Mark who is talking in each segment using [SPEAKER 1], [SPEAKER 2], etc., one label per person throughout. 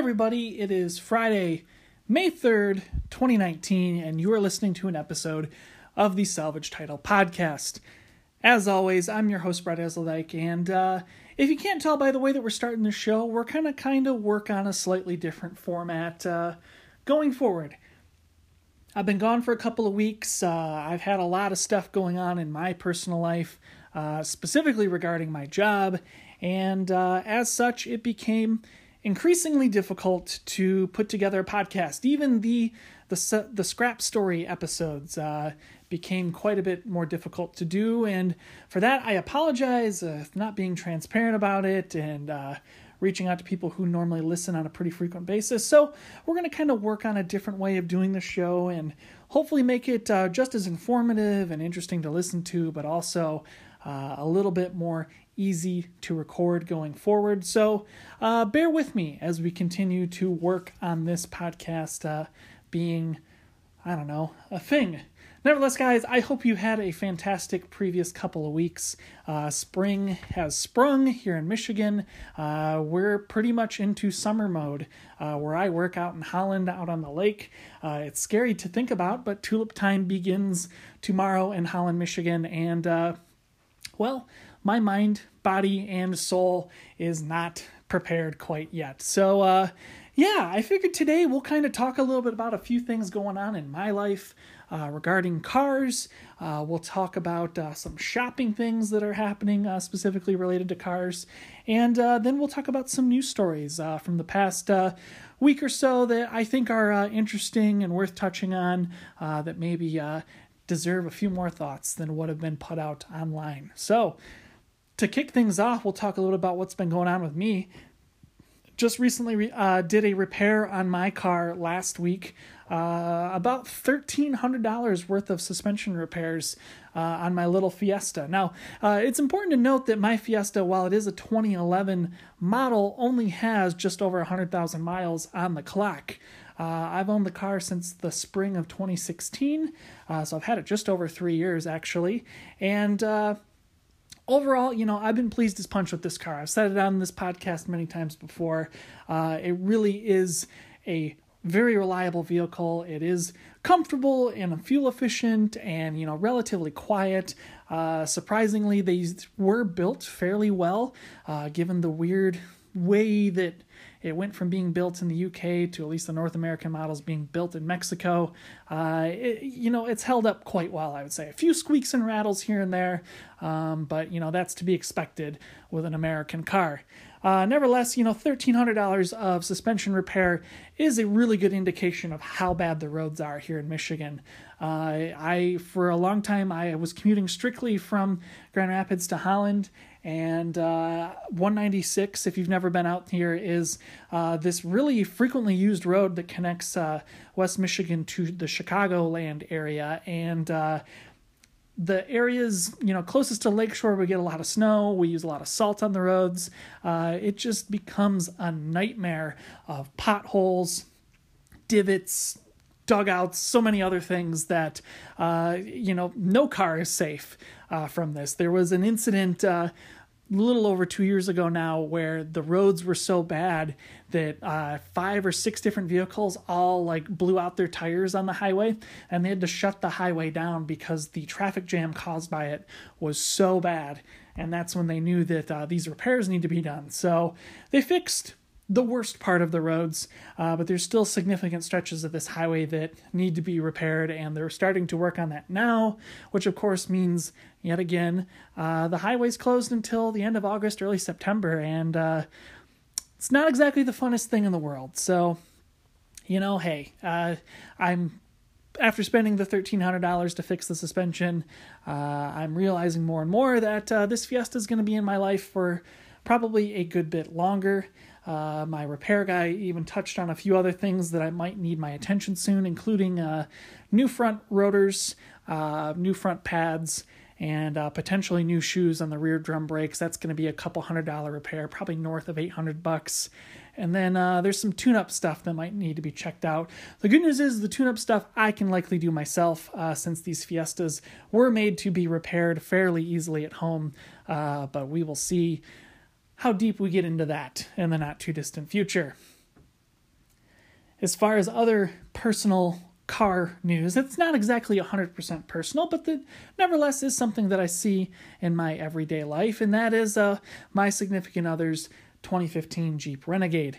[SPEAKER 1] everybody, it is Friday, May 3rd, 2019, and you are listening to an episode of the Salvage Title Podcast. As always, I'm your host, Brett Esledyke, and uh, if you can't tell by the way that we're starting the show, we're kind of kind of work on a slightly different format uh, going forward. I've been gone for a couple of weeks. Uh, I've had a lot of stuff going on in my personal life, uh, specifically regarding my job, and uh, as such, it became increasingly difficult to put together a podcast. Even the the the scrap story episodes uh, became quite a bit more difficult to do, and for that I apologize. Uh, not being transparent about it and uh, reaching out to people who normally listen on a pretty frequent basis. So we're going to kind of work on a different way of doing the show and hopefully make it uh, just as informative and interesting to listen to, but also uh, a little bit more easy to record going forward. So uh, bear with me as we continue to work on this podcast uh, being, I don't know, a thing. Nevertheless, guys, I hope you had a fantastic previous couple of weeks. Uh, spring has sprung here in Michigan. Uh, we're pretty much into summer mode uh, where I work out in Holland, out on the lake. Uh, it's scary to think about, but tulip time begins tomorrow in Holland, Michigan, and uh, well, my mind, body, and soul is not prepared quite yet. So, uh, yeah, I figured today we'll kind of talk a little bit about a few things going on in my life uh, regarding cars. Uh, we'll talk about uh, some shopping things that are happening uh, specifically related to cars. And uh, then we'll talk about some news stories uh, from the past week or so that I think are interesting and worth touching on that maybe deserve a few more thoughts than what have been put out online. So, to kick things off, we'll talk a little about what's been going on with me. Just recently uh, did a repair on my car last week. Uh, about $1,300 worth of suspension repairs uh, on my little Fiesta. Now, uh, it's important to note that my Fiesta, while it is a 2011 model, only has just over 100,000 miles on the clock. Uh, I've owned the car since the spring of 2016, uh, so I've had it just over three years actually. And uh, overall, you know, I've been pleased as punch with this car. I've said it on this podcast many times before. Uh, it really is a very reliable vehicle. It is comfortable and fuel efficient and you know relatively quiet. Uh, surprisingly, these were built fairly well, uh, given the weird way that it went from being built in the UK to at least the North American models being built in Mexico. Uh, it, you know, it's held up quite well, I would say. A few squeaks and rattles here and there, um, but you know that's to be expected with an American car. Uh, nevertheless, you know, $1,300 of suspension repair is a really good indication of how bad the roads are here in Michigan. Uh, I, for a long time, I was commuting strictly from Grand Rapids to Holland, and uh, 196, if you've never been out here, is uh, this really frequently used road that connects uh, West Michigan to the Chicagoland area. And uh, the areas you know closest to lakeshore we get a lot of snow we use a lot of salt on the roads. Uh, it just becomes a nightmare of potholes divots dugouts so many other things that uh, you know no car is safe uh, from this. There was an incident uh, little over two years ago now where the roads were so bad that uh, five or six different vehicles all like blew out their tires on the highway and they had to shut the highway down because the traffic jam caused by it was so bad. And that's when they knew that uh, these repairs need to be done. So they fixed the worst part of the roads, uh, but there's still significant stretches of this highway that need to be repaired, and they're starting to work on that now, which of course means, yet again, uh, the highway's closed until the end of August, early September, and uh, it's not exactly the funnest thing in the world. So, you know, hey, uh, I'm after spending the $1,300 to fix the suspension, uh, I'm realizing more and more that uh, this Fiesta is going to be in my life for probably a good bit longer. Uh, my repair guy even touched on a few other things that I might need my attention soon, including uh, new front rotors, uh, new front pads, and uh, potentially new shoes on the rear drum brakes. That's going to be a couple hundred dollar repair, probably north of 800 bucks. And then uh, there's some tune up stuff that might need to be checked out. The good news is the tune up stuff I can likely do myself uh, since these Fiestas were made to be repaired fairly easily at home. but we will see how deep we get into that in the not too distant future. as far as other personal car news, it's not exactly 100% personal, but the, nevertheless is something that I see in my everyday life, and that is uh, my significant other's 2015 Jeep Renegade.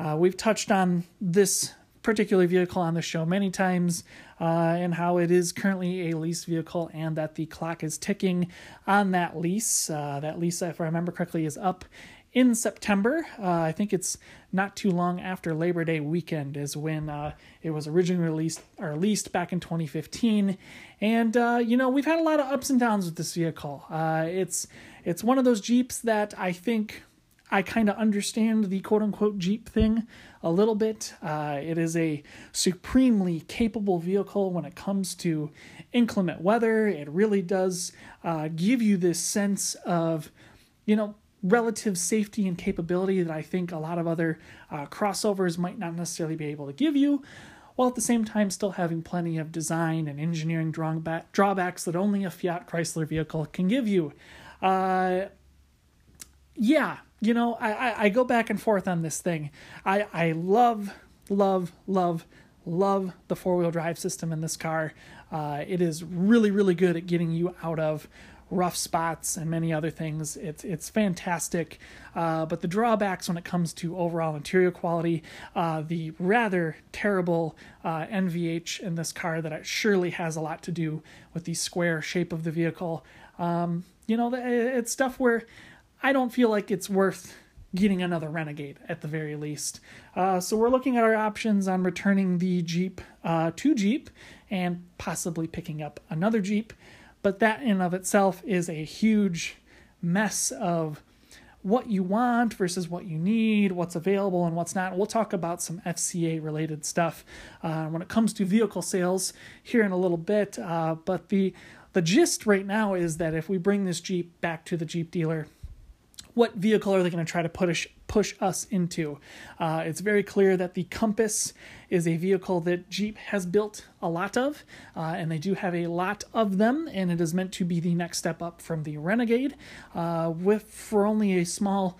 [SPEAKER 1] Uh, we've touched on this particular vehicle on the show many times uh, and how it is currently a lease vehicle and that the clock is ticking on that lease. Uh, that lease, if I remember correctly, is up in September. Uh, I think it's not too long after Labor Day weekend is when uh, it was originally released or leased back in 2015. And uh, you know we've had a lot of ups and downs with this vehicle. Uh, it's it's one of those Jeeps that I think I kind of understand the quote unquote Jeep thing a little bit. Uh, it is a supremely capable vehicle when it comes to inclement weather. It really does uh, give you this sense of, you know, relative safety and capability that I think a lot of other uh, crossovers might not necessarily be able to give you, while at the same time still having plenty of design and engineering drawbacks that only a Fiat Chrysler vehicle can give you. Uh, yeah, you know, I, I, I go back and forth on this thing. I, I love, love, love, love the four wheel drive system in this car. Uh, it is really, really good at getting you out of rough spots and many other things. It's it's fantastic, uh, but the drawbacks when it comes to overall interior quality, uh, the rather terrible uh, NVH in this car that it surely has a lot to do with the square shape of the vehicle. Um, you know, it's stuff where I don't feel like it's worth getting another Renegade at the very least. Uh, so we're looking at our options on returning the Jeep uh, to Jeep and possibly picking up another Jeep. But that in of itself is a huge mess of what you want versus what you need, what's available and what's not. We'll talk about some FCA related stuff uh, when it comes to vehicle sales here in a little bit. Uh, but the the gist right now is that if we bring this Jeep back to the Jeep dealer, what vehicle are they going to try to push push us into? Uh, it's very clear that the Compass is a vehicle that Jeep has built a lot of, uh, and they do have a lot of them, and it is meant to be the next step up from the Renegade, uh, with for only a small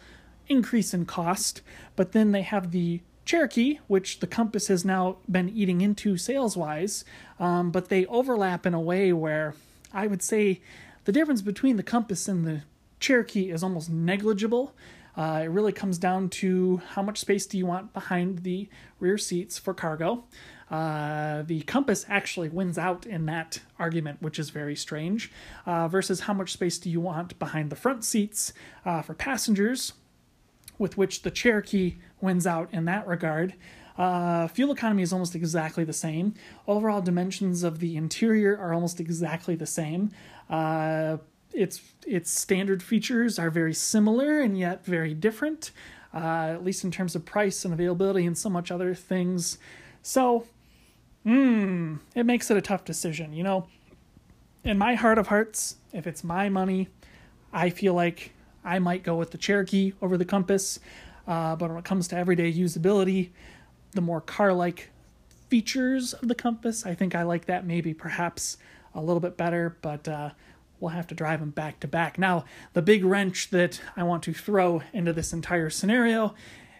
[SPEAKER 1] increase in cost. But then they have the Cherokee, which the Compass has now been eating into sales wise, um, but they overlap in a way where I would say the difference between the Compass and the Cherokee is almost negligible. Uh, it really comes down to how much space do you want behind the rear seats for cargo. Uh, the Compass actually wins out in that argument, which is very strange, uh, versus how much space do you want behind the front seats uh, for passengers, with which the Cherokee wins out in that regard. Uh, fuel economy is almost exactly the same. Overall dimensions of the interior are almost exactly the same. Uh, its its standard features are very similar and yet very different, uh, at least in terms of price and availability and so much other things. So, hmm, it makes it a tough decision. You know, in my heart of hearts, if it's my money, I feel like I might go with the Cherokee over the Compass. Uh, but when it comes to everyday usability, the more car-like features of the Compass, I think I like that maybe perhaps a little bit better. But uh, we'll have to drive them back to back. Now, the big wrench that I want to throw into this entire scenario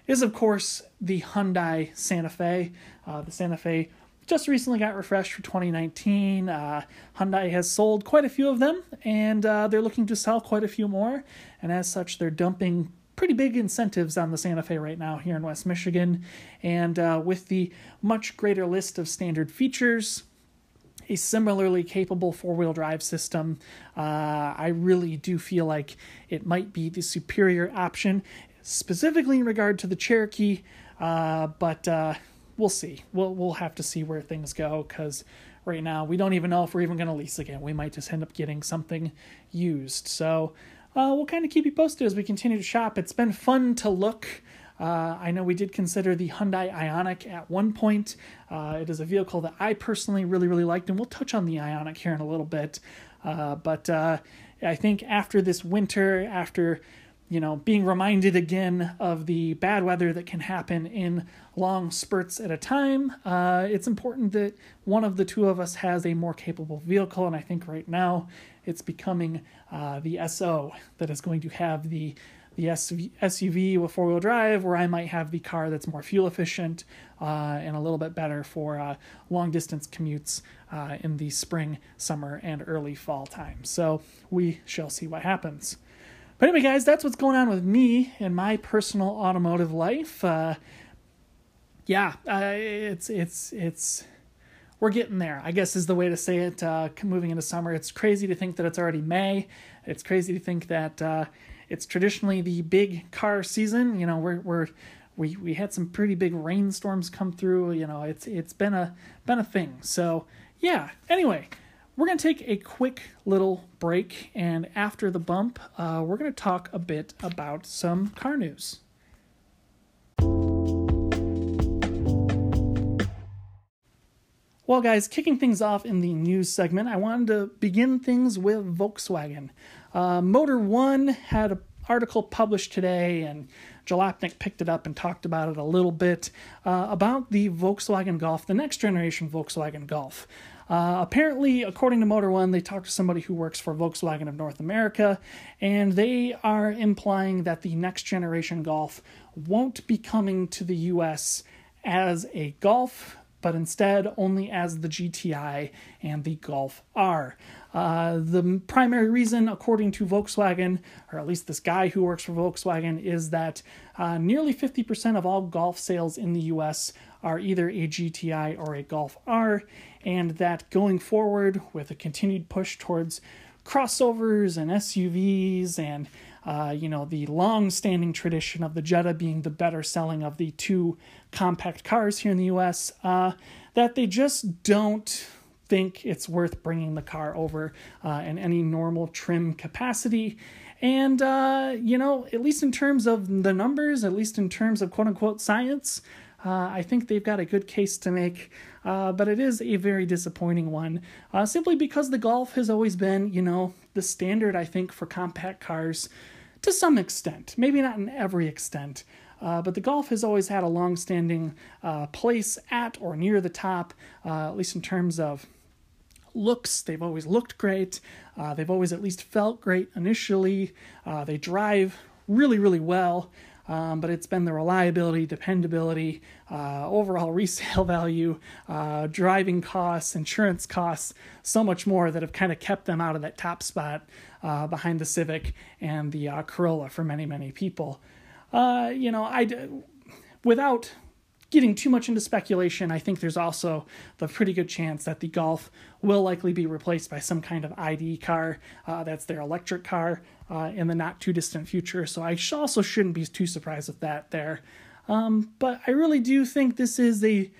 [SPEAKER 1] is, of course, the Hyundai Santa Fe. Uh, the Santa Fe just recently got refreshed for 2019. Uh, Hyundai has sold quite a few of them, and uh, they're looking to sell quite a few more. And as such, they're dumping pretty big incentives on the Santa Fe right now here in West Michigan. And uh, with the much greater list of standard features, a similarly capable four wheel drive system. Uh, I really do feel like it might be the superior option, specifically in regard to the Cherokee. Uh, but uh, we'll see. We'll we'll have to see where things go because right now we don't even know if we're even going to lease again. We might just end up getting something used. So uh, we'll kind of keep you posted as we continue to shop. It's been fun to look. Uh, I know we did consider the Hyundai Ioniq at one point. Uh, it is a vehicle that I personally really, really liked, and we'll touch on the Ioniq here in a little bit. Uh, but uh, I think after this winter, after you know being reminded again of the bad weather that can happen in long spurts at a time, uh, it's important that one of the two of us has a more capable vehicle. And I think right now it's becoming uh, the SO that is going to have the the SUV with four wheel drive, where I might have the car that's more fuel efficient uh, and a little bit better for uh, long distance commutes uh, in the spring, summer, and early fall time. So we shall see what happens. But anyway, guys, that's what's going on with me in my personal automotive life. Uh, yeah, uh, it's it's it's we're getting there. I guess is the way to say it. Uh, moving into summer, it's crazy to think that it's already May. It's crazy to think that it's traditionally the big car season. You know, we're we're we we had some pretty big rainstorms come through. You know, it's it's been a been a thing. So yeah. Anyway, we're gonna take a quick little break, and after the bump, uh, we're gonna talk a bit about some car news. Well, guys, kicking things off in the news segment, I wanted to begin things with Volkswagen. Uh, Motor One had an article published today, and Jalopnik picked it up and talked about it a little bit uh, about the Volkswagen Golf, the next generation Volkswagen Golf. Uh, apparently, according to Motor One, they talked to somebody who works for Volkswagen of North America, and they are implying that the next generation Golf won't be coming to the US as a Golf, but instead only as the GTI and the Golf R. Uh, the primary reason, according to Volkswagen, or at least this guy who works for Volkswagen, is that uh, nearly 50% of all Golf sales in the US are either a GTI or a Golf R, and that going forward with a continued push towards crossovers and SUVs and uh, you know the long-standing tradition of the Jetta being the better selling of the two compact cars here in the U.S. Uh, that they just don't think it's worth bringing the car over uh, in any normal trim capacity. And, uh, you know, at least in terms of the numbers, at least in terms of quote unquote science, uh, I think they've got a good case to make. Uh, but it is a very disappointing one, uh, simply because the Golf has always been, you know, the standard, I think, for compact cars to some extent. Maybe not in every extent. Uh, but the Golf has always had a long standing uh, place at or near the top, uh, at least in terms of looks. They've always looked great. Uh, they've always at least felt great initially. Uh, they drive really, really well. Um, but it's been the reliability, dependability, uh, overall resale value, uh, driving costs, insurance costs, so much more that have kind of kept them out of that top spot uh, behind the Civic and the uh, Corolla for many, many people. you know, I without getting too much into speculation, I think there's also the pretty good chance that the Golf will likely be replaced by some kind of ID car uh, that's their electric car uh, in the not too distant future. So I also shouldn't be too surprised with that there. Um, but I really do think this is a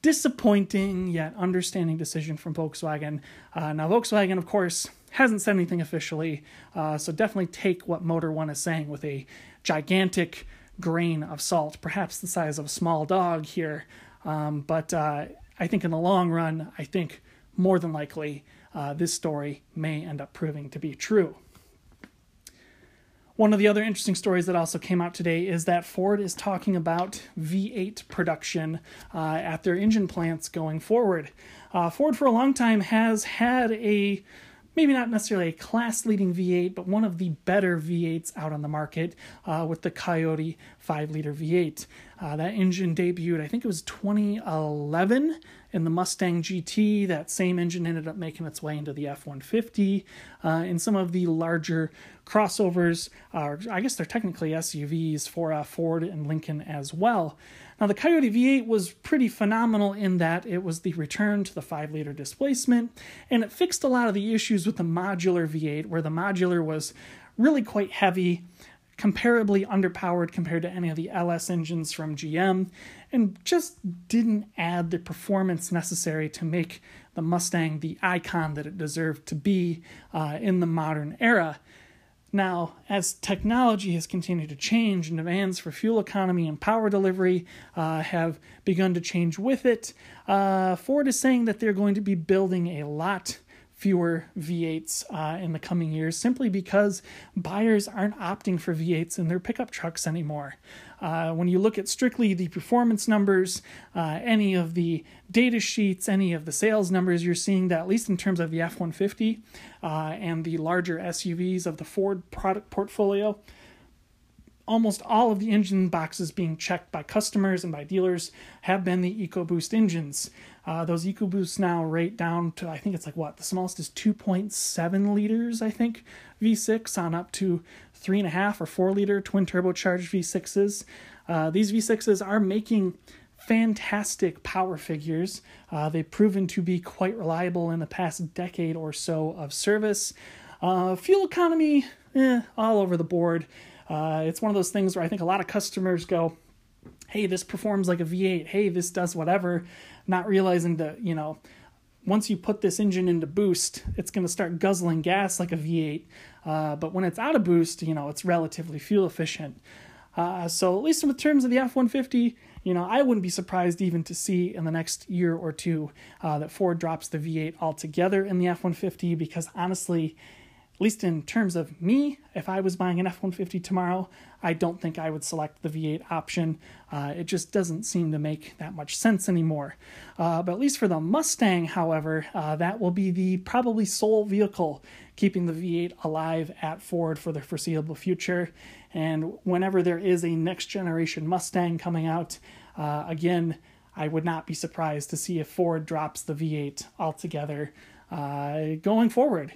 [SPEAKER 1] disappointing yet understanding decision from Volkswagen. Uh, now, Volkswagen, of course, hasn't said anything officially, uh, so definitely take what Motor One is saying with a gigantic grain of salt, perhaps the size of a small dog here. Um, but uh, I think in the long run, I think more than likely uh, this story may end up proving to be true. One of the other interesting stories that also came out today is that Ford is talking about V8 production uh, at their engine plants going forward. Uh, Ford, for a long time, has had a maybe not necessarily a class leading V8, but one of the better V8s out on the market uh, with the Coyote 5 liter V8. Uh, that engine debuted, I think it was 2011 in the Mustang GT. That same engine ended up making its way into the F 150 uh, in some of the larger crossovers, I guess they're technically SUVs for uh, Ford and Lincoln as well. Now, the Coyote V8 was pretty phenomenal in that it was the return to the 5 liter displacement, and it fixed a lot of the issues with the modular V8, where the modular was really quite heavy, comparably underpowered compared to any of the LS engines from GM, and just didn't add the performance necessary to make the Mustang the icon that it deserved to be uh, in the modern era. Now, as technology has continued to change and demands for fuel economy and power delivery uh, have begun to change with it, uh, Ford is saying that they're going to be building a lot fewer V8s uh, in the coming years simply because buyers aren't opting for V8s in their pickup trucks anymore. Uh, when you look at strictly the performance numbers, uh, any of the data sheets, any of the sales numbers, you're seeing that at least in terms of the F 150 uh, and the larger SUVs of the Ford product portfolio, almost all of the engine boxes being checked by customers and by dealers have been the EcoBoost engines. Uh, those EcoBoosts now rate down to, I think it's like what? The smallest is 2.7 liters, I think, V6 on up to 3.5 or 4 liter twin turbocharged V6s. Uh, these V6s are making fantastic power figures. Uh, they've proven to be quite reliable in the past decade or so of service. Uh, fuel economy, eh, all over the board. Uh, it's one of those things where I think a lot of customers go, hey, this performs like a V8. Hey, this does whatever, not realizing that, you know, once you put this engine into boost, it's going to start guzzling gas like a V8. Uh, but when it's out of boost, you know, it's relatively fuel efficient. Uh, so at least in the terms of the F-150, you know, I wouldn't be surprised even to see in the next year or two uh, that Ford drops the V8 altogether in the F-150 because honestly, least in terms of me, if I was buying an F 150 tomorrow, I don't think I would select the V8 option. Uh, it just doesn't seem to make that much sense anymore. Uh, but at least for the Mustang, however, uh, that will be the probably sole vehicle keeping the V8 alive at Ford for the foreseeable future. And whenever there is a next generation Mustang coming out, uh, again, I would not be surprised to see if Ford drops the V8 altogether uh, going forward.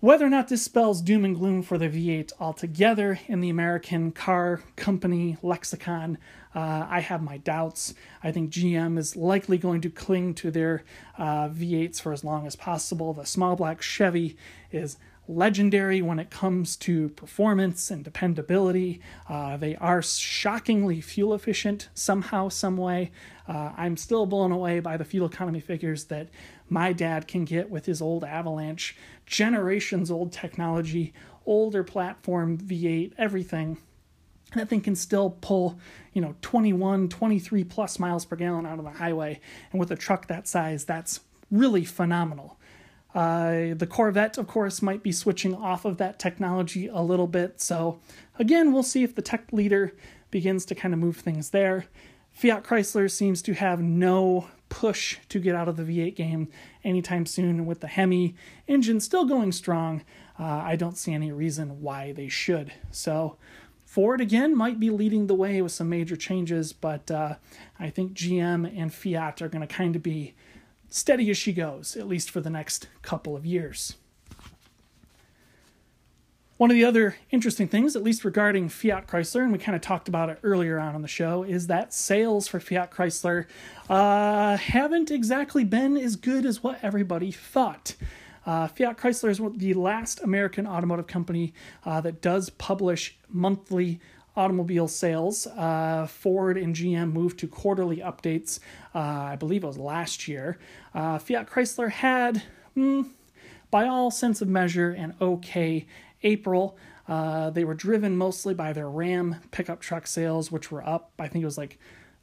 [SPEAKER 1] Whether or not this spells doom and gloom for the V8 altogether in the American car company lexicon, uh, I have my doubts. I think GM is likely going to cling to their uh, V8s for as long as possible. The small block Chevy is legendary when it comes to performance and dependability. Uh, they are shockingly fuel efficient somehow, some way. Uh, I'm still blown away by the fuel economy figures that my dad can get with his old Avalanche, generations old technology, older platform V8, everything. That thing can still pull, you know, 21, 23 plus miles per gallon out of the highway. And with a truck that size, that's really phenomenal. Uh, the Corvette, of course, might be switching off of that technology a little bit. So, again, we'll see if the tech leader begins to kind of move things there. Fiat Chrysler seems to have no push to get out of the V8 game anytime soon. With the Hemi engine still going strong, uh, I don't see any reason why they should. So, Ford again might be leading the way with some major changes, but uh, I think GM and Fiat are going to kind of be steady as she goes, at least for the next couple of years. One of the other interesting things, at least regarding Fiat Chrysler, and we kind of talked about it earlier on in the show, is that sales for Fiat Chrysler uh, haven't exactly been as good as what everybody thought. Uh, Fiat Chrysler is the last American automotive company uh, that does publish monthly automobile sales. Uh, Ford and GM moved to quarterly updates, uh, I believe it was last year. Uh, Fiat Chrysler had, mm, by all sense of measure, an okay April. Uh, they were driven mostly by their Ram pickup truck sales, which were up, I think it was like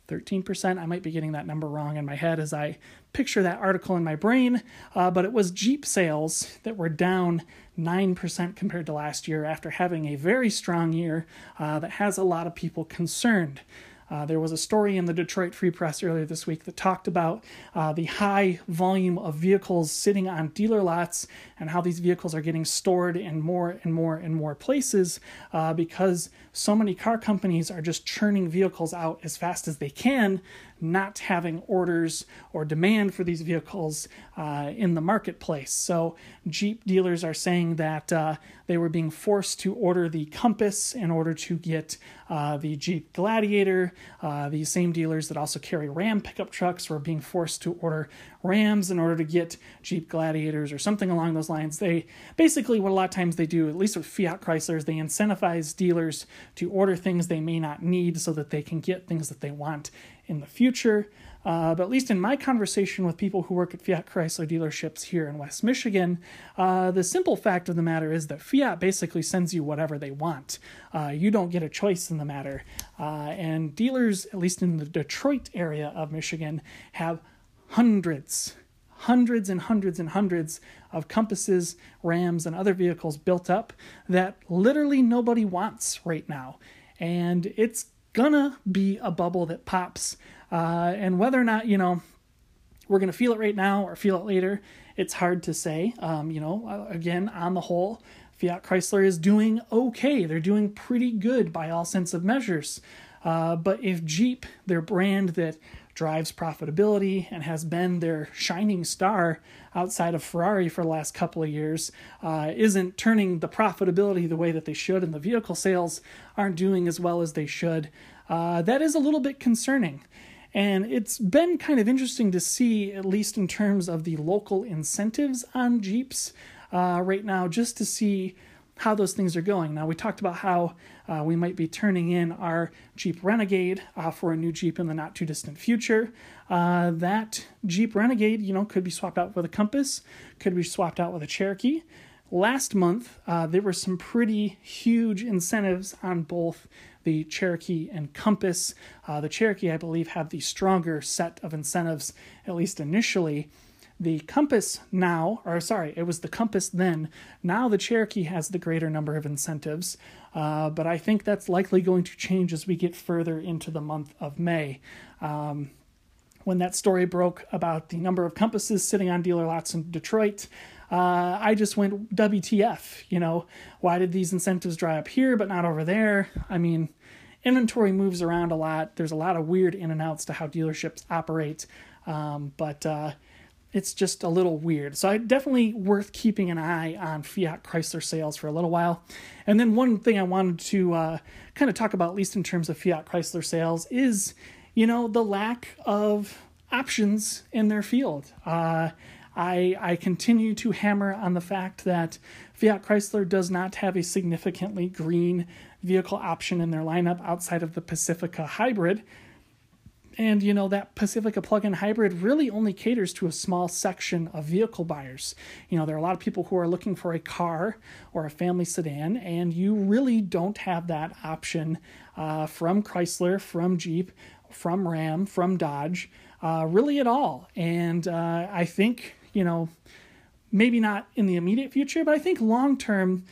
[SPEAKER 1] 13%. I might be getting that number wrong in my head as I picture that article in my brain, uh, but it was Jeep sales that were down 9% compared to last year after having a very strong year uh, that has a lot of people concerned. Uh, there was a story in the Detroit Free Press earlier this week that talked about uh, the high volume of vehicles sitting on dealer lots and how these vehicles are getting stored in more and more and more places uh, because so many car companies are just churning vehicles out as fast as they can not having orders or demand for these vehicles uh, in the marketplace. So, Jeep dealers are saying that uh, they were being forced to order the Compass in order to get uh, the Jeep Gladiator. Uh, these same dealers that also carry Ram pickup trucks were being forced to order Rams in order to get Jeep Gladiators or something along those lines. They basically, what a lot of times they do, at least with Fiat Chryslers, they incentivize dealers to order things they may not need so that they can get things that they want in the future. Uh, but at least in my conversation with people who work at Fiat Chrysler dealerships here in West Michigan, uh, the simple fact of the matter is that Fiat basically sends you whatever they want. Uh, you don't get a choice in the matter. Uh, and dealers, at least in the Detroit area of Michigan, have hundreds, hundreds and hundreds and hundreds of compasses, rams, and other vehicles built up that literally nobody wants right now. And it's gonna be a bubble that pops. Uh, and whether or not, you know, we're gonna feel it right now or feel it later, it's hard to say. Um, you know, uh, again, on the whole, Fiat Chrysler is doing okay. They're doing pretty good by all sense of measures. Uh, but if Jeep, their brand that drives profitability and has been their shining star outside of Ferrari for the last couple of years, uh, isn't turning the profitability the way that they should, and the vehicle sales aren't doing as well as they should, uh, that is a little bit concerning. And it's been kind of interesting to see, at least in terms of the local incentives on Jeeps uh, right now, just to see how those things are going. Now, we talked about how uh, we might be turning in our Jeep Renegade uh, for a new Jeep in the not too distant future. Uh, that Jeep Renegade, you know, could be swapped out with a Compass, could be swapped out with a Cherokee. Last month, uh, there were some pretty huge incentives on both the Cherokee and Compass. Uh, the Cherokee, I believe, had the stronger set of incentives, at least initially. The Compass now, or sorry, it was the Compass then. Now the Cherokee has the greater number of incentives, uh, but I think that's likely going to change as we get further into the month of May. Um, when that story broke about the number of compasses sitting on dealer lots in Detroit, uh, I just went WTF. You know, why did these incentives dry up here but not over there? I mean, inventory moves around a lot. There's a lot of weird in and outs to how dealerships operate. Um, but uh, it's just a little weird. So I definitely worth keeping an eye on Fiat Chrysler sales for a little while. And then one thing I wanted to uh, kind of talk about, at least in terms of Fiat Chrysler sales, is you know the lack of options in their field. Uh, I I continue to hammer on the fact that Fiat Chrysler does not have a significantly green vehicle option in their lineup outside of the Pacifica Hybrid and you know that Pacifica plug-in hybrid really only caters to a small section of vehicle buyers. You know, there are a lot of people who are looking for a car or a family sedan, and you really don't have that option uh, from Chrysler, from Jeep, from Ram, from Dodge, uh, really at all. And uh, I think you know, maybe not in the immediate future, but I think long term,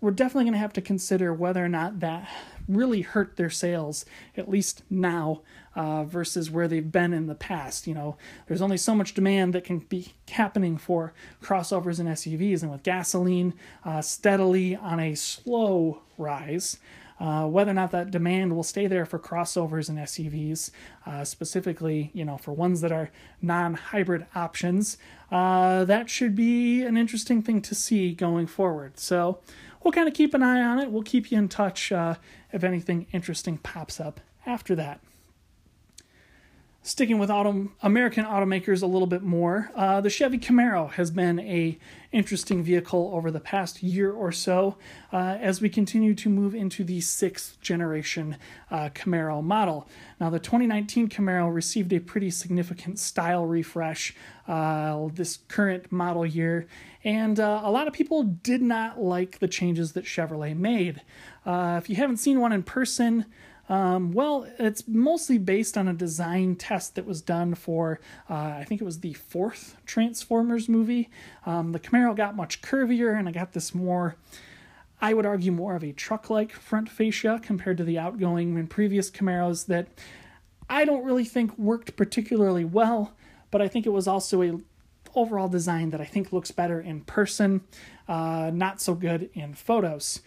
[SPEAKER 1] we're definitely going to have to consider whether or not that really hurt their sales, at least now, uh, versus where they've been in the past. You know, there's only so much demand that can be happening for crossovers and SUVs, and with gasoline uh, steadily on a slow rise. Uh, whether or not that demand will stay there for crossovers and SUVs, uh, specifically, you know, for ones that are non-hybrid options, uh, that should be an interesting thing to see going forward. So, we'll kind of keep an eye on it. We'll keep you in touch uh, if anything interesting pops up after that. Sticking with auto, American automakers a little bit more, uh, the Chevy Camaro has been a interesting vehicle over the past year or so uh, as we continue to move into the sixth generation uh, Camaro model. Now, the 2019 Camaro received a pretty significant style refresh uh, this current model year, and uh, a lot of people did not like the changes that Chevrolet made. Uh, if you haven't seen one in person, um, well, it's mostly based on a design test that was done for, uh, I think it was the fourth Transformers movie. Um, the Camaro got much curvier, and I got this more, I would argue, more of a truck like front fascia compared to the outgoing and previous Camaros that I don't really think worked particularly well, but I think it was also a overall design that I think looks better in person, uh, not so good in photos.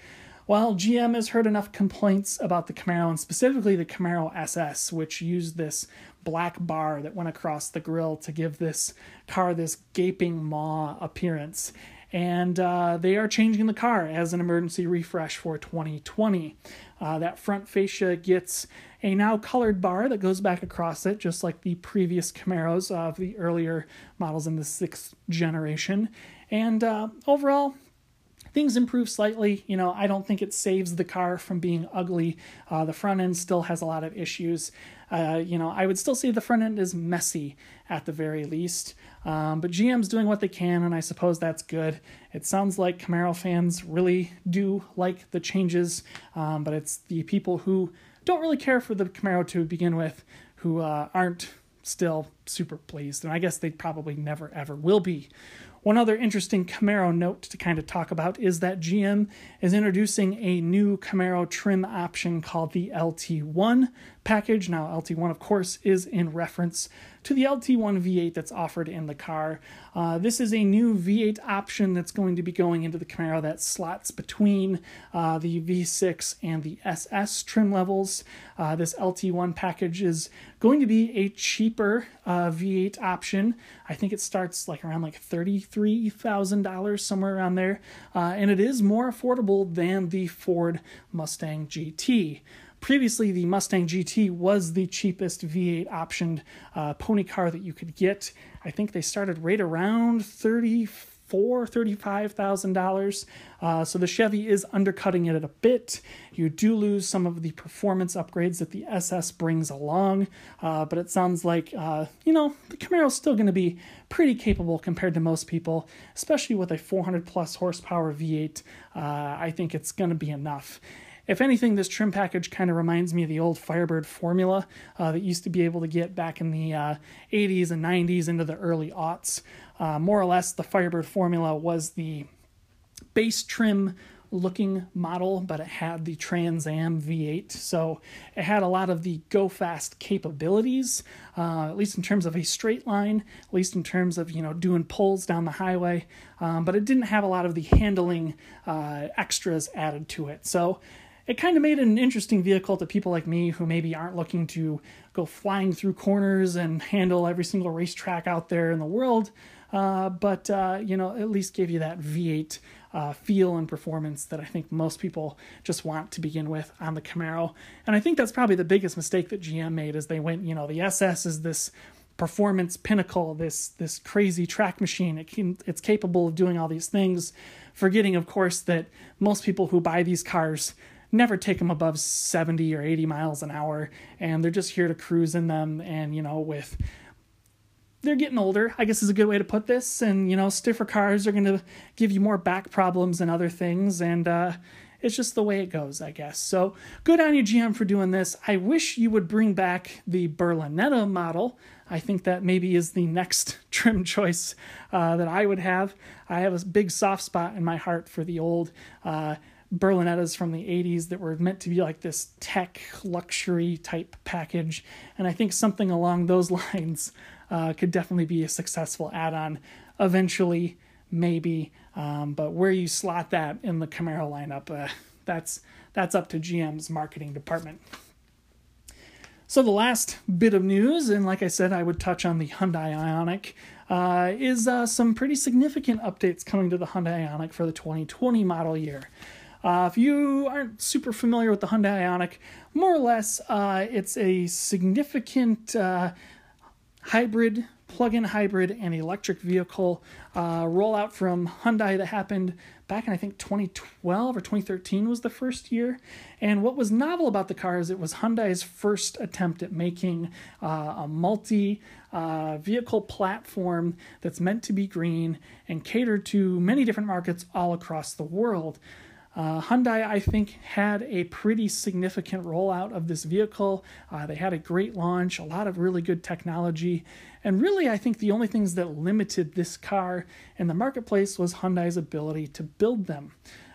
[SPEAKER 1] While GM has heard enough complaints about the Camaro and specifically the Camaro SS, which used this black bar that went across the grill to give this car this gaping maw appearance. And uh, they are changing the car as an emergency refresh for 2020. Uh, that front fascia gets a now colored bar that goes back across it, just like the previous Camaros of the earlier models in the sixth generation. And uh, overall, things improve slightly. You know, I don't think it saves the car from being ugly. Uh, the front end still has a lot of issues. Uh, you know, I would still say the front end is messy at the very least. Um, but GM's doing what they can, and I suppose that's good. It sounds like Camaro fans really do like the changes, um, but it's the people who don't really care for the Camaro to begin with who uh, aren't still super pleased, and I guess they probably never ever will be. One other interesting Camaro note to kind of talk about is that GM is introducing a new Camaro trim option called the LT1 package. Now, LT1, of course, is in reference to the LT1 V8 that's offered in the car. Uh, this is a new V8 option that's going to be going into the Camaro that slots between uh, the V6 and the SS trim levels. Uh, this LT1 package is going to be a cheaper uh, V8 option. I think it starts like around like $33,000, somewhere around there. Uh, and it is more affordable than the Ford Mustang GT. Previously, the Mustang GT was the cheapest V8 optioned uh, pony car that you could get. I think they started right around thirty four, thirty-five thousand uh, dollars. So the Chevy is undercutting it a bit. You do lose some of the performance upgrades that the SS brings along, uh, but it sounds like uh, you know the Camaro is still going to be pretty capable compared to most people, especially with a 400 plus horsepower V8. Uh, I think it's going to be enough. If anything, this trim package kind of reminds me of the old Firebird formula uh, that used to be able to get back in the uh, 80s and 90s into the early aughts. Uh, more or less, the Firebird formula was the base trim looking model, but it had the Trans Am V8. So it had a lot of the go fast capabilities, uh, at least in terms of a straight line, at least in terms of, you know, doing pulls down the highway. Um, but it didn't have a lot of the handling uh, extras added to it. So it kind of made it an interesting vehicle to people like me who maybe aren't looking to go flying through corners and handle every single racetrack out there in the world. Uh, but uh, you know, at least gave you that V8 uh, feel and performance that I think most people just want to begin with on the Camaro. And I think that's probably the biggest mistake that GM made is they went, you know, the SS is this performance pinnacle, this this crazy track machine. It can, it's capable of doing all these things, forgetting, of course, that most people who buy these cars never take them above 70 or 80 miles an hour and they're just here to cruise in them and you know with they're getting older i guess is a good way to put this and you know stiffer cars are going to give you more back problems and other things and uh, it's just the way it goes i guess. So good on you gm for doing this. I wish you would bring back the berlinetta model. I think that maybe is the next trim choice uh, that i would have. I have a big soft spot in my heart for the old uh, Berlinettas from the 80s that were meant to be like this tech luxury type package. And I think something along those lines uh, could definitely be a successful add on eventually, maybe. Um, but where you slot that in the Camaro lineup, uh, that's, that's up to GM's marketing department. So, the last bit of news, and like I said, I would touch on the Hyundai Ioniq, uh, is uh, some pretty significant updates coming to the Hyundai Ioniq for the 2020 model year. Uh, if you aren't super familiar with the Hyundai Ioniq, more or less, uh, it's a significant uh, hybrid, plug-in hybrid, and electric vehicle uh, rollout from Hyundai that happened back in I think 2012 or 2013 was the first year. And what was novel about the car is it was Hyundai's first attempt at making uh, a multi uh, vehicle platform that's meant to be green and cater to many different markets all across the world. Uh, Hyundai, I think, had a pretty significant rollout of this vehicle. Uh, they had a great launch, a lot of really good technology, and really, I think the only things that limited this car in the marketplace was Hyundai's ability to build them.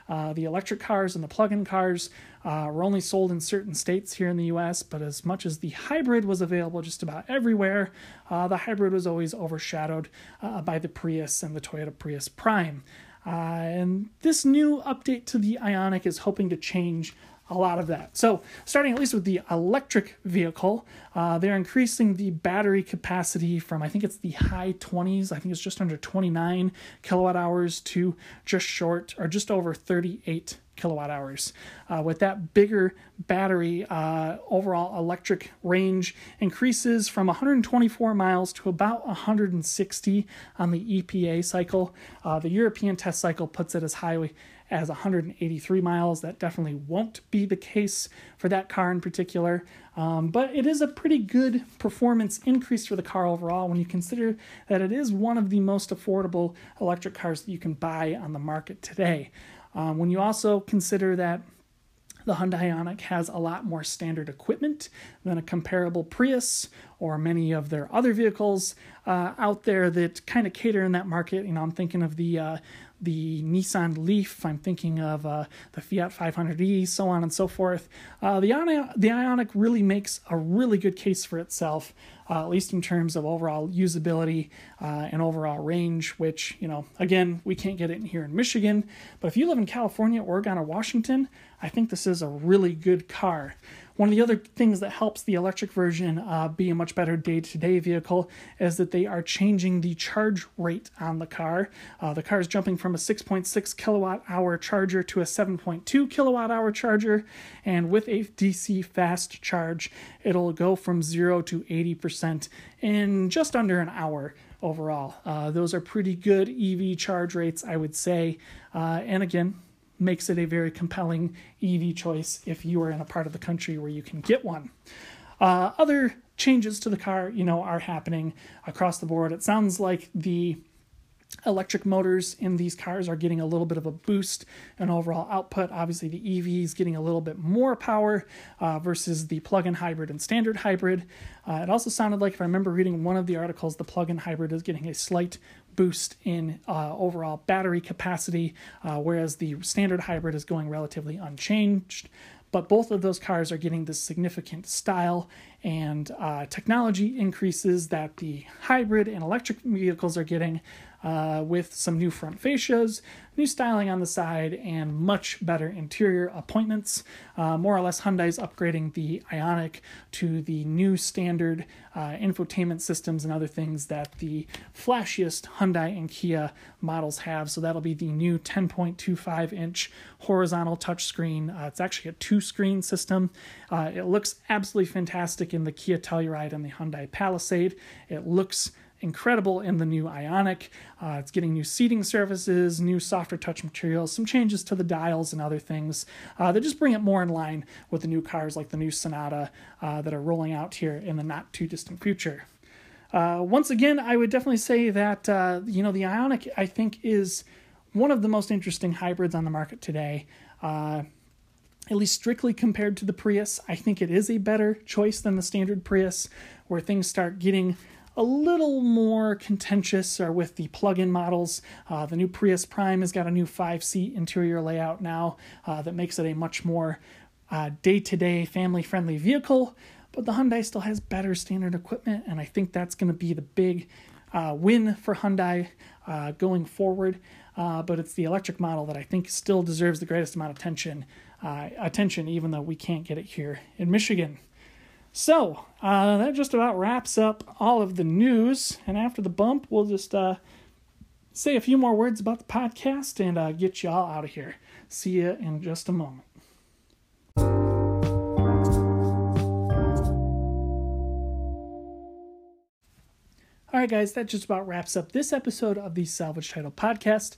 [SPEAKER 1] Uh, the electric cars and the plug in cars uh, were only sold in certain states here in the US, but as much as the hybrid was available just about everywhere, uh, the hybrid was always overshadowed uh, by the Prius and the Toyota Prius Prime. Uh, and this new update to the Ioniq is hoping to change a lot of that. So, starting at least with the electric vehicle, uh, they're increasing the battery capacity from I think it's the high 20s, I think it's just under 29 kilowatt hours to just short or just over 38 kilowatt hours. Uh, with that bigger battery, uh, overall electric range increases from 124 miles to about 160 on the EPA cycle. Uh, the European test cycle puts it as high as 183 miles. That definitely won't be the case for that car in particular, um, but it is a pretty good performance increase for the car overall when you consider that it is one of the most affordable electric cars that you can buy on the market today. Um, when you also consider that the Hyundai Ioniq has a lot more standard equipment than a comparable Prius or many of their other vehicles uh, out there that kind of cater in that market. You know, I'm thinking of the uh, the Nissan Leaf. I'm thinking of uh, the Fiat 500e, so on and so forth. Uh, the, Ioniq, the Ioniq really makes a really good case for itself uh, at least in terms of overall usability uh, and overall range, which, you know, again, we can't get it in here in Michigan. But if you live in California, Oregon, or Washington, I think this is a really good car. One of the other things that helps the electric version uh, be a much better day to day vehicle is that they are changing the charge rate on the car. Uh, the car is jumping from a 6.6 kilowatt hour charger to a 7.2 kilowatt hour charger, and with a DC fast charge, it'll go from 0 to 80% in just under an hour overall. Uh, those are pretty good EV charge rates, I would say. Uh, and again, makes it a very compelling EV choice if you are in a part of the country where you can get one. Uh, other changes to the car, you know, are happening across the board. It sounds like the electric motors in these cars are getting a little bit of a boost in overall output. Obviously, the EV is getting a little bit more power uh, versus the plug-in hybrid and standard hybrid. Uh, it also sounded like, if I remember reading one of the articles, the plug-in hybrid is getting a slight boost in uh, overall battery capacity, uh, whereas the standard hybrid is going relatively unchanged. But both of those cars are getting this significant style and uh, technology increases that the hybrid and electric vehicles are getting uh, with some new front fascias, new styling on the side, and much better interior appointments. Uh, more or less, Hyundai's upgrading the Ioniq to the new standard uh, infotainment systems and other things that the flashiest Hyundai and Kia models have. So that'll be the new 10.25 inch horizontal touchscreen. Uh, it's actually a two screen system. Uh, it looks absolutely fantastic in the Kia Telluride and the Hyundai Palisade. It looks incredible in the new Ioniq. Uh, it's getting new seating surfaces, new softer touch materials, some changes to the dials and other things uh, that just bring it more in line with the new cars like the new Sonata uh, that are rolling out here in the not too distant future. Uh, once again, I would definitely say that uh, you know the Ioniq I think is one of the most interesting hybrids on the market today. Uh, at least strictly compared to the Prius, I think it is a better choice than the standard Prius, where things start getting a little more contentious are with the plug-in models. Uh, the new Prius Prime has got a new five-seat interior layout now uh, that makes it a much more uh, day-to-day family-friendly vehicle. But the Hyundai still has better standard equipment, and I think that's going to be the big uh, win for Hyundai uh, going forward. Uh, but it's the electric model that I think still deserves the greatest amount of attention, attention, even though we can't get it here in Michigan. So, uh, that just about wraps up all of the news. And after the bump, we'll just uh, say a few more words about the podcast and uh, get you all out of here. See you in just a moment. All right, guys, that just about wraps up this episode of the Salvage Title Podcast.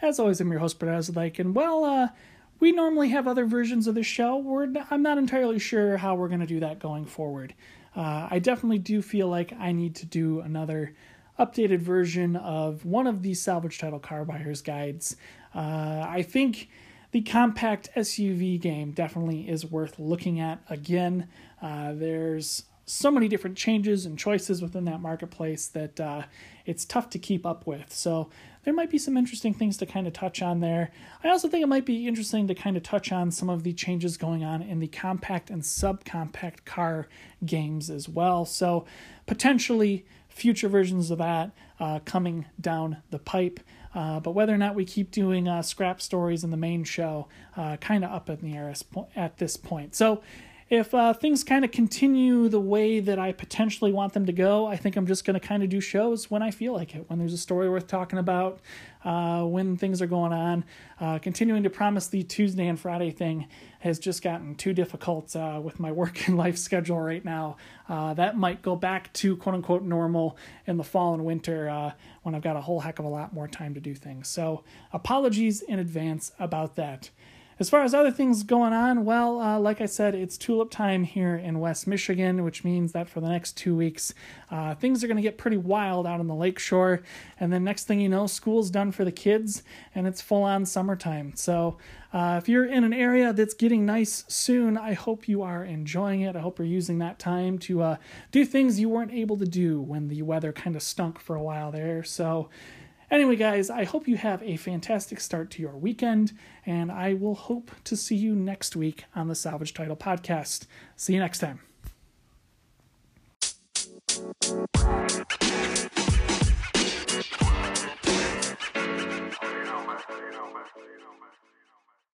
[SPEAKER 1] As always, I'm your host, Brett Azadike, and well, uh, we normally have other versions of the show. We're, I'm not entirely sure how we're going to do that going forward. Uh, I definitely do feel like I need to do another updated version of one of these salvage title car buyers guides. Uh, I think the compact SUV game definitely is worth looking at again. Uh, there's so many different changes and choices within that marketplace that uh, it's tough to keep up with. So there might be some interesting things to kind of touch on there. I also think it might be interesting to kind of touch on some of the changes going on in the compact and subcompact car games as well. So potentially future versions of that uh, coming down the pipe. Uh, but whether or not we keep doing uh, scrap stories in the main show, uh, kind of up in the air at this point. So if uh, things kind of continue the way that I potentially want them to go, I think I'm just going to kind of do shows when I feel like it, when there's a story worth talking about, uh, when things are going on. Uh, continuing to promise the Tuesday and Friday thing has just gotten too difficult uh, with my work and life schedule right now. Uh, that might go back to quote unquote normal in the fall and winter uh, when I've got a whole heck of a lot more time to do things. So, apologies in advance about that. As far as other things going on, well, uh, like I said, it's tulip time here in West Michigan, which means that for the next two weeks, uh, things are going to get pretty wild out on the lakeshore. And then next thing you know, school's done for the kids and it's full on summertime. So uh, if you're in an area that's getting nice soon, I hope you are enjoying it. I hope you're using that time to uh, do things you weren't able to do when the weather kind of stunk for a while there. So, Anyway, guys, I hope you have a fantastic start to your weekend, and I will hope to see you next week on the Salvage Title Podcast. See you next time.